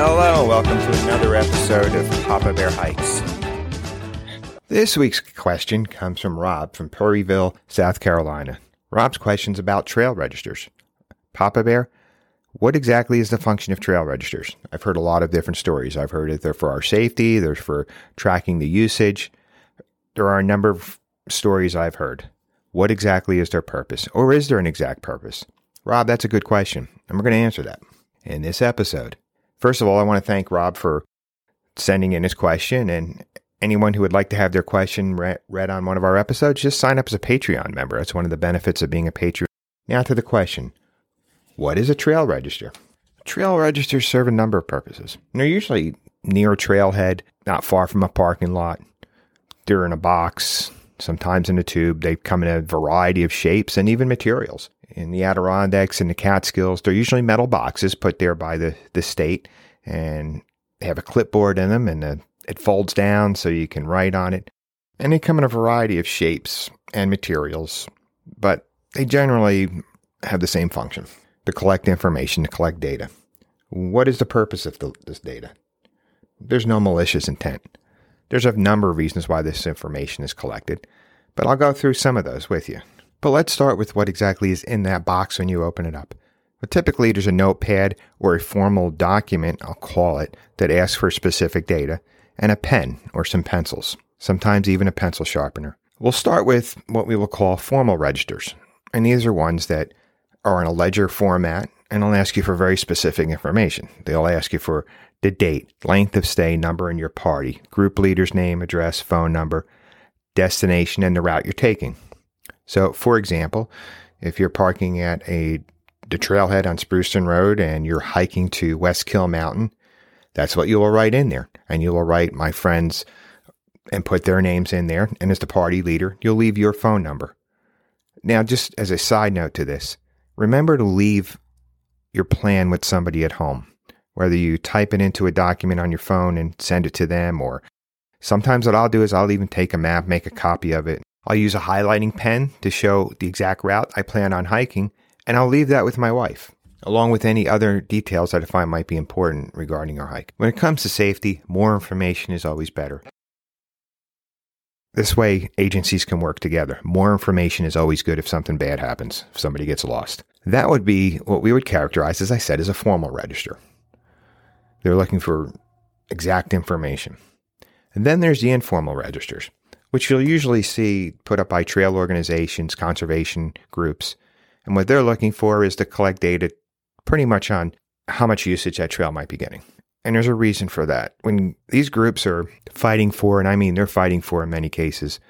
Hello, welcome to another episode of Papa Bear Hikes. This week's question comes from Rob from Perryville, South Carolina. Rob's question's about trail registers. Papa Bear, what exactly is the function of trail registers? I've heard a lot of different stories. I've heard that they're for our safety, they're for tracking the usage. There are a number of stories I've heard. What exactly is their purpose? Or is there an exact purpose? Rob, that's a good question, and we're going to answer that in this episode. First of all, I want to thank Rob for sending in his question. And anyone who would like to have their question re- read on one of our episodes, just sign up as a Patreon member. That's one of the benefits of being a Patreon. Now to the question What is a trail register? Trail registers serve a number of purposes. They're usually near a trailhead, not far from a parking lot. They're in a box, sometimes in a tube. They come in a variety of shapes and even materials in the Adirondacks and the Catskills, they're usually metal boxes put there by the, the state, and they have a clipboard in them, and the, it folds down so you can write on it. And they come in a variety of shapes and materials, but they generally have the same function to collect information, to collect data. What is the purpose of the, this data? There's no malicious intent. There's a number of reasons why this information is collected, but I'll go through some of those with you. But let's start with what exactly is in that box when you open it up. Typically, there's a notepad or a formal document, I'll call it, that asks for specific data, and a pen or some pencils, sometimes even a pencil sharpener. We'll start with what we will call formal registers. And these are ones that are in a ledger format and will ask you for very specific information. They'll ask you for the date, length of stay, number in your party, group leader's name, address, phone number, destination, and the route you're taking. So, for example, if you're parking at a the trailhead on Spruceton Road and you're hiking to Westkill Mountain, that's what you will write in there. And you will write my friends and put their names in there. And as the party leader, you'll leave your phone number. Now, just as a side note to this, remember to leave your plan with somebody at home, whether you type it into a document on your phone and send it to them, or sometimes what I'll do is I'll even take a map, make a copy of it, I'll use a highlighting pen to show the exact route I plan on hiking, and I'll leave that with my wife, along with any other details that I find might be important regarding our hike. When it comes to safety, more information is always better. This way, agencies can work together. More information is always good if something bad happens, if somebody gets lost. That would be what we would characterize, as I said, as a formal register. They're looking for exact information. And then there's the informal registers which you'll usually see put up by trail organizations, conservation groups. And what they're looking for is to collect data pretty much on how much usage that trail might be getting. And there's a reason for that. When these groups are fighting for, and I mean they're fighting for in many cases,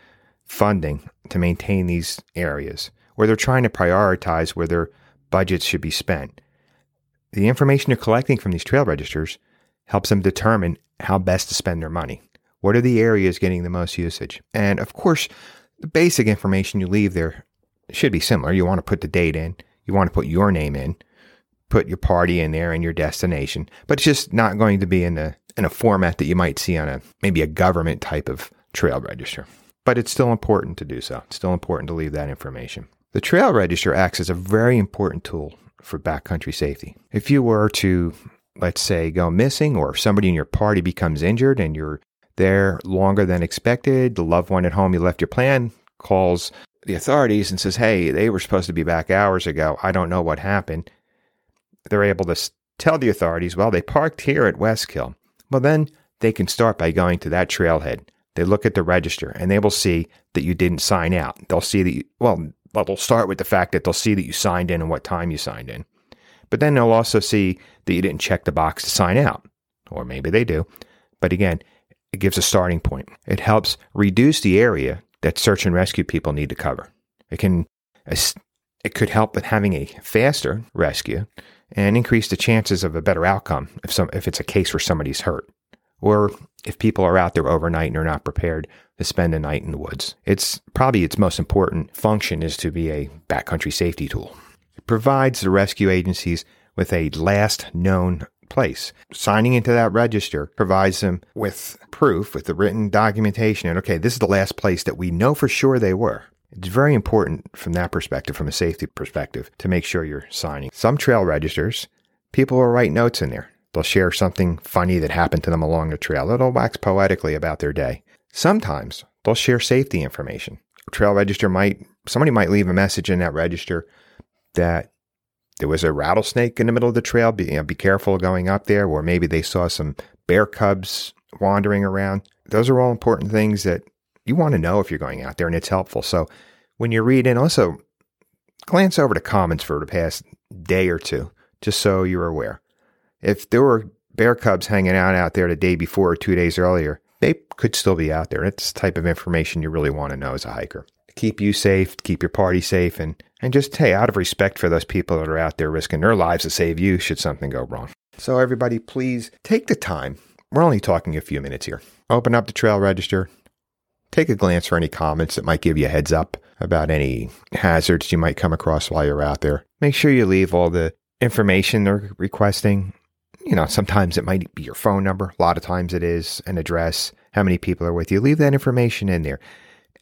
funding to maintain these areas, where they're trying to prioritize where their budgets should be spent. The information they're collecting from these trail registers helps them determine how best to spend their money. What are the areas getting the most usage? And of course, the basic information you leave there should be similar. You want to put the date in, you want to put your name in, put your party in there and your destination, but it's just not going to be in a in a format that you might see on a maybe a government type of trail register. But it's still important to do so. It's still important to leave that information. The trail register acts as a very important tool for backcountry safety. If you were to let's say go missing or somebody in your party becomes injured and you're there longer than expected. The loved one at home you left your plan calls the authorities and says, Hey, they were supposed to be back hours ago. I don't know what happened. They're able to tell the authorities, Well, they parked here at Westkill. Well, then they can start by going to that trailhead. They look at the register and they will see that you didn't sign out. They'll see that, you, well, they'll start with the fact that they'll see that you signed in and what time you signed in. But then they'll also see that you didn't check the box to sign out. Or maybe they do. But again, it gives a starting point. It helps reduce the area that search and rescue people need to cover. It can it could help with having a faster rescue and increase the chances of a better outcome if some if it's a case where somebody's hurt or if people are out there overnight and are not prepared to spend a night in the woods. It's probably its most important function is to be a backcountry safety tool. It provides the rescue agencies with a last known place. Signing into that register provides them with proof, with the written documentation, and okay, this is the last place that we know for sure they were. It's very important from that perspective, from a safety perspective, to make sure you're signing. Some trail registers, people will write notes in there. They'll share something funny that happened to them along the trail. They'll wax poetically about their day. Sometimes they'll share safety information. A trail register might, somebody might leave a message in that register that there was a rattlesnake in the middle of the trail. Be, you know, be careful going up there. Or maybe they saw some bear cubs wandering around. Those are all important things that you want to know if you're going out there, and it's helpful. So when you read in, also glance over the comments for the past day or two, just so you're aware. If there were bear cubs hanging out out there the day before or two days earlier, they could still be out there. It's the type of information you really want to know as a hiker. Keep you safe, keep your party safe, and, and just, hey, out of respect for those people that are out there risking their lives to save you should something go wrong. So, everybody, please take the time. We're only talking a few minutes here. Open up the trail register, take a glance for any comments that might give you a heads up about any hazards you might come across while you're out there. Make sure you leave all the information they're requesting. You know, sometimes it might be your phone number. A lot of times it is an address, how many people are with you. Leave that information in there.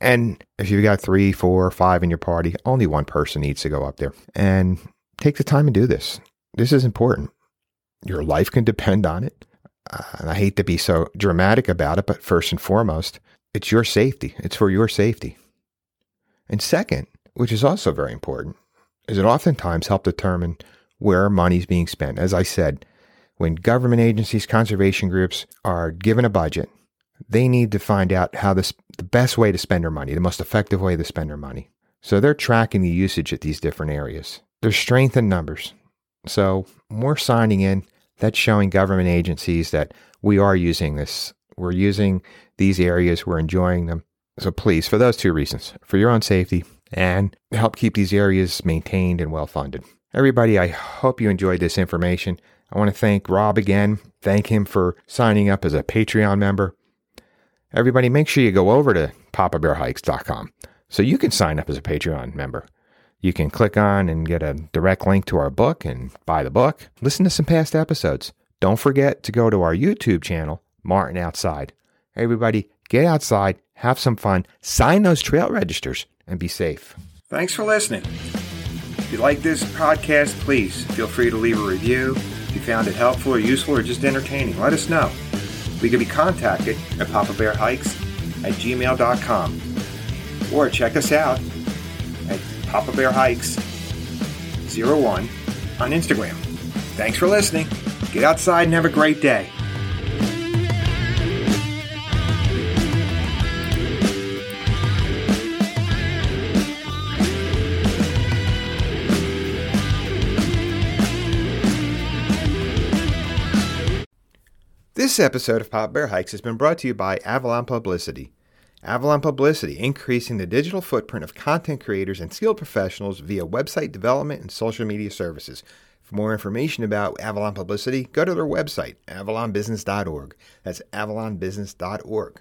And if you've got three, four, five in your party, only one person needs to go up there. And take the time and do this. This is important. Your life can depend on it. Uh, and I hate to be so dramatic about it, but first and foremost, it's your safety. It's for your safety. And second, which is also very important, is it oftentimes help determine where money is being spent. As I said, when government agencies, conservation groups are given a budget, they need to find out how this, the best way to spend their money, the most effective way to spend their money. So they're tracking the usage at these different areas. There's strength in numbers. So we're signing in. That's showing government agencies that we are using this. We're using these areas. We're enjoying them. So please, for those two reasons, for your own safety and help keep these areas maintained and well funded. Everybody, I hope you enjoyed this information. I want to thank Rob again. Thank him for signing up as a Patreon member. Everybody, make sure you go over to papabearhikes.com so you can sign up as a Patreon member. You can click on and get a direct link to our book and buy the book. Listen to some past episodes. Don't forget to go to our YouTube channel, Martin Outside. Everybody, get outside, have some fun, sign those trail registers, and be safe. Thanks for listening. If you like this podcast, please feel free to leave a review. If you found it helpful or useful or just entertaining, let us know. We can be contacted at Papa Bear Hikes at gmail.com or check us out at Papa Bear Hikes 01 on Instagram. Thanks for listening. Get outside and have a great day. This episode of Papa Bear Hikes has been brought to you by Avalon Publicity. Avalon Publicity, increasing the digital footprint of content creators and skilled professionals via website development and social media services. For more information about Avalon Publicity, go to their website, avalonbusiness.org. That's avalonbusiness.org.